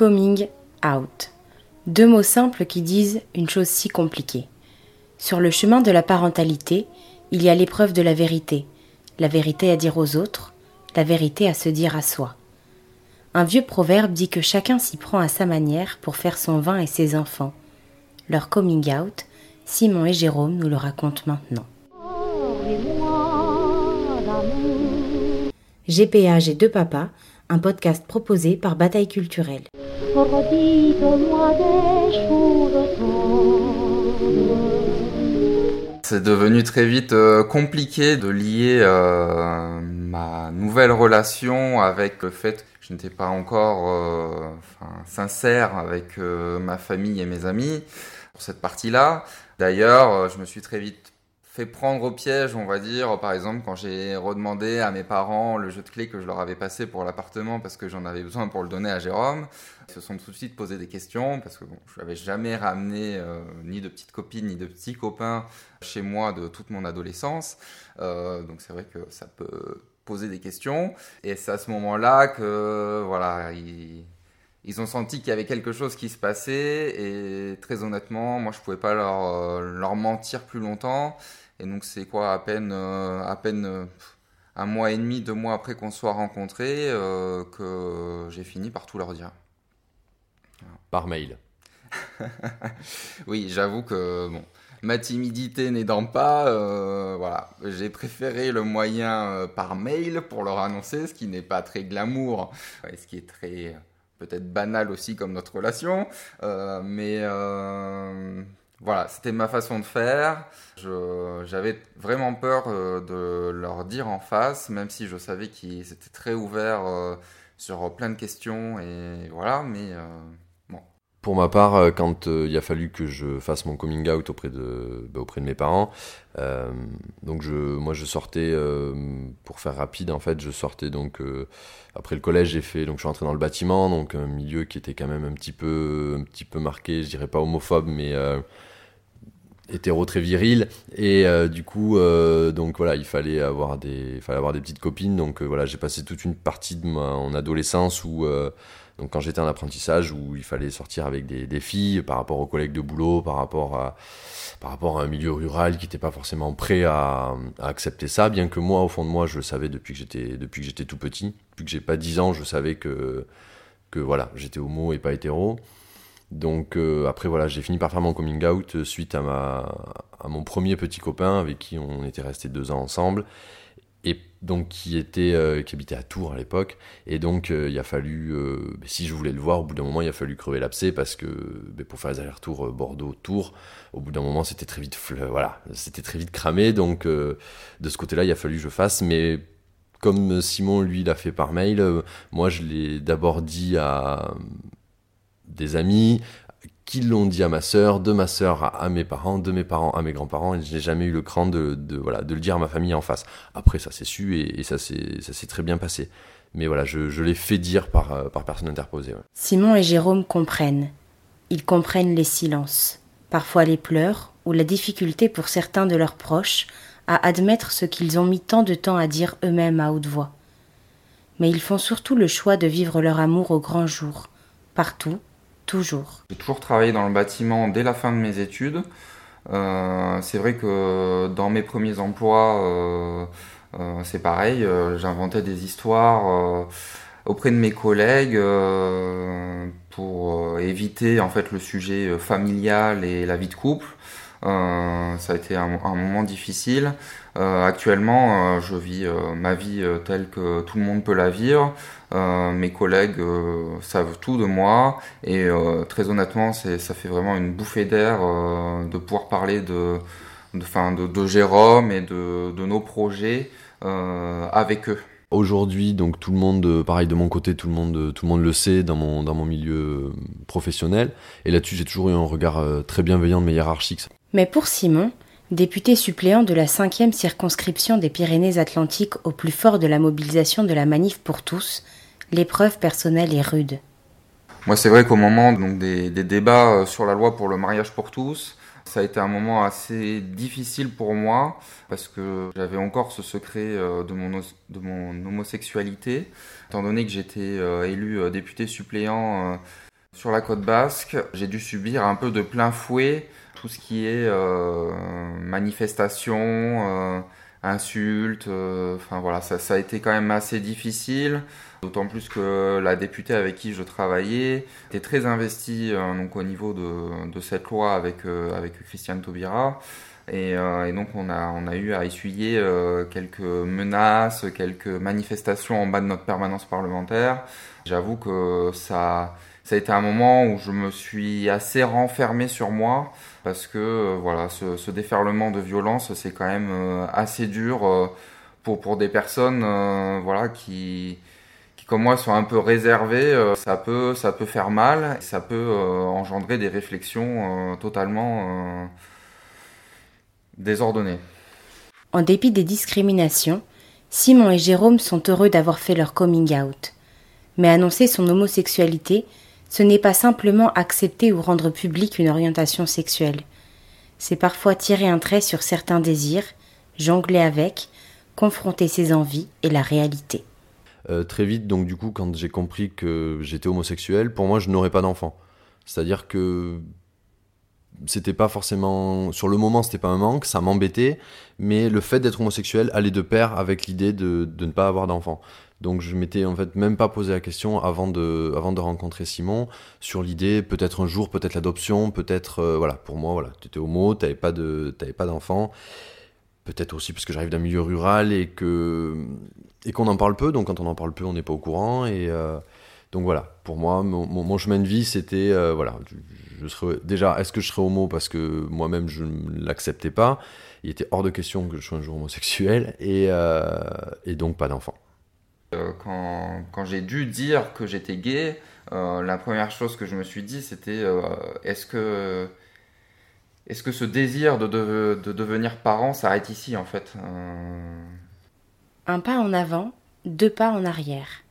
Coming out. Deux mots simples qui disent une chose si compliquée. Sur le chemin de la parentalité, il y a l'épreuve de la vérité, la vérité à dire aux autres, la vérité à se dire à soi. Un vieux proverbe dit que chacun s'y prend à sa manière pour faire son vin et ses enfants. Leur coming out, Simon et Jérôme nous le racontent maintenant. GPA J'ai deux papas, un podcast proposé par Bataille Culturelle. C'est devenu très vite euh, compliqué de lier euh, ma nouvelle relation avec le fait que je n'étais pas encore euh, sincère avec ma famille et mes amis pour cette partie-là. D'ailleurs, je me suis très vite fait prendre au piège, on va dire. Par exemple, quand j'ai redemandé à mes parents le jeu de clés que je leur avais passé pour l'appartement parce que j'en avais besoin pour le donner à Jérôme, ils se sont tout de suite posé des questions parce que bon, je n'avais jamais ramené euh, ni de petites copines ni de petits copains chez moi de toute mon adolescence. Euh, donc c'est vrai que ça peut poser des questions. Et c'est à ce moment-là que voilà, ils ils ont senti qu'il y avait quelque chose qui se passait et très honnêtement, moi je pouvais pas leur, euh, leur mentir plus longtemps. Et donc c'est quoi à peine euh, à peine euh, un mois et demi, deux mois après qu'on soit rencontrés que j'ai fini par tout leur dire. Par mail. oui, j'avoue que bon, ma timidité n'aidant pas, voilà, j'ai préféré le moyen par mail pour leur annoncer, ce qui n'est pas très glamour, et ce qui est très peut-être banal aussi comme notre relation, euh, mais euh, voilà, c'était ma façon de faire. J'avais vraiment peur euh, de leur dire en face, même si je savais qu'ils étaient très ouverts sur plein de questions, et voilà, mais pour ma part, euh, quand euh, il a fallu que je fasse mon coming out auprès de, bah, auprès de mes parents, euh, donc je, moi je sortais, pour faire rapide en fait, je sortais donc après le collège, j'ai fait, donc je suis rentré dans le bâtiment, donc un milieu qui était quand même un petit peu, un petit peu marqué, je dirais pas homophobe, mais hétéro très viril et du coup donc voilà il fallait avoir des fallait avoir des petites copines donc voilà j'ai passé toute une partie de mon adolescence où donc quand j'étais en apprentissage où il fallait sortir avec des, filles par rapport aux collègues de boulot, par rapport à, par rapport à un milieu rural qui n'était pas forcément prêt à, accepter ça, bien que moi, au fond de moi, je le savais depuis que j'étais, depuis que j'étais tout petit. Depuis que j'ai pas 10 ans, je savais que, que voilà, j'étais homo et pas hétéro. Donc euh, après voilà, j'ai fini par faire mon coming out suite à, ma, à mon premier petit copain avec qui on était resté deux ans ensemble et donc qui était euh, qui habitait à Tours à l'époque. Et donc euh, il a fallu euh, si je voulais le voir au bout d'un moment il a fallu crever l'abcès parce que pour faire les allers-retours Bordeaux Tours au bout d'un moment c'était très vite voilà c'était très vite cramé. Donc de ce côté-là il a fallu que je fasse. Mais comme Simon lui l'a fait par mail moi je l'ai d'abord dit à des amis qui l'ont dit à ma sœur, de ma sœur à, mes parents, de mes parents à mes grands-parents, et je n'ai jamais eu le cran de, voilà, de le dire à ma famille en face. Après, ça s'est su et, ça s'est très bien passé. Mais voilà, je, l'ai fait dire par, euh, par personne interposée. Simon et Jérôme comprennent. Ils comprennent les silences, parfois les pleurs ou la difficulté pour certains de leurs proches à admettre ce qu'ils ont mis tant de temps à dire eux-mêmes à haute voix. Mais ils font surtout le choix de vivre leur amour au grand jour, partout, J'ai toujours travaillé dans le bâtiment dès la fin de mes études. Euh, c'est vrai que dans mes premiers emplois, euh, euh, c'est pareil, j'inventais des histoires auprès de mes collègues pour éviter en fait le sujet familial et la vie de couple. Ça a été un, moment difficile. actuellement, je vis ma vie telle que tout le monde peut la vivre. Euh, mes collègues euh, savent tout de moi et euh, très honnêtement, ça fait vraiment une bouffée d'air de pouvoir parler de, de, de, Jérôme et de, nos projets avec eux. Aujourd'hui, donc tout le monde, pareil de mon côté, tout le monde, tout le monde le sait dans mon, dans mon milieu professionnel. Et là-dessus, j'ai toujours eu un regard très bienveillant de mes hiérarchiques. Mais pour Simon, député suppléant de la cinquième circonscription des Pyrénées-Atlantiques au plus fort de la mobilisation de la manif pour tous, l'épreuve personnelle est rude. Moi, c'est vrai qu'au moment des, débats euh, sur la loi pour le mariage pour tous, ça a été un moment assez difficile pour moi parce que j'avais encore ce secret euh, de mon, de mon homosexualité. Étant donné que j'étais euh, élu député suppléant Sur la côte basque, j'ai dû subir un peu de plein fouet tout ce qui est euh, manifestation, euh, insultes. euh, Enfin voilà, ça, a été quand même assez difficile. D'autant plus que la députée avec qui je travaillais était très investie euh, donc au niveau de, cette loi avec, Christiane Taubira. Et, donc on a, eu à essuyer quelques menaces, quelques manifestations en bas de notre permanence parlementaire. J'avoue que ça, ça a été un moment où je me suis assez renfermé sur moi parce que euh, voilà, ce, déferlement de violence, c'est quand même euh, assez dur euh, pour, pour des personnes voilà, qui, qui, comme moi, sont un peu réservées. Ça, peut, ça peut faire mal, ça peut engendrer des réflexions totalement désordonnées. En dépit des discriminations, Simon et Jérôme sont heureux d'avoir fait leur coming out. Mais annoncer son homosexualité, ce n'est pas simplement accepter ou rendre publique une orientation sexuelle. C'est parfois tirer un trait sur certains désirs, jongler avec, confronter ses envies et la réalité. Euh, très vite, donc du coup, quand j'ai compris que j'étais homosexuel, pour moi, je n'aurais pas d'enfant. C'est-à-dire que c'était pas forcément sur le moment c'était pas un manque ça m'embêtait mais le fait d'être homosexuel allait de pair avec l'idée de, de ne pas avoir d'enfant donc je m'étais en fait même pas posé la question avant de avant de rencontrer Simon sur l'idée peut-être un jour peut-être l'adoption peut-être euh, voilà pour moi voilà tu étais homo t'avais pas de t'avais pas d'enfant. Peut-être aussi parce que j'arrive d'un milieu rural et que et qu'on en parle peu. Donc quand on en parle peu on n'est pas au courant. Et euh, donc voilà, pour moi, mon, chemin de vie, c'était, euh, voilà, je, je déjà, est-ce que je serais homo parce que moi-même, je ne l'acceptais pas? Il était hors de question que je sois un jour homosexuel, et, et donc pas d'enfant. Euh, quand, j'ai dû dire que j'étais gay, euh, la première chose que je me suis dit, c'était euh, est-ce que, est-ce que ce désir de, de, de devenir parent s'arrête ici, en fait Un pas en avant, deux pas en arrière.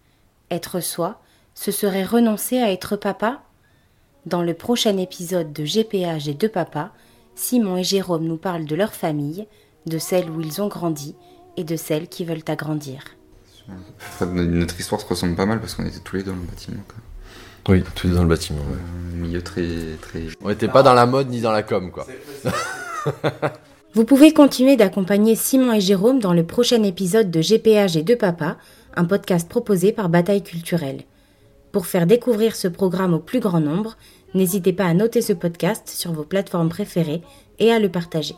Être soi, ce serait renoncer à être papa? Dans le prochain épisode de GPA J'ai deux papas, Simon et Jérôme nous parlent de leur famille, de celle où ils ont grandi et de celle qui veulent agrandir. Enfin, notre histoire se ressemble pas mal parce qu'on était tous les deux dans le bâtiment. Quoi. Oui, tous dans le bâtiment. Ouais, un milieu très, très. On n'était pas dans la mode ni dans la com, quoi. Vous pouvez continuer d'accompagner Simon et Jérôme dans le prochain épisode de GPA J'ai deux papas, un podcast proposé par Bataille Culturelle. Pour faire découvrir ce programme au plus grand nombre, n'hésitez pas à noter ce podcast sur vos plateformes préférées et à le partager.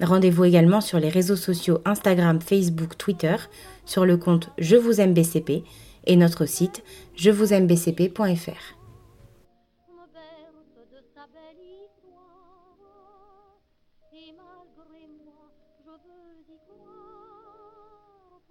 Rendez-vous également sur les réseaux sociaux Instagram, Facebook, Twitter, sur le compte Je vous aime BCP et notre site je vous aime bcp.fr.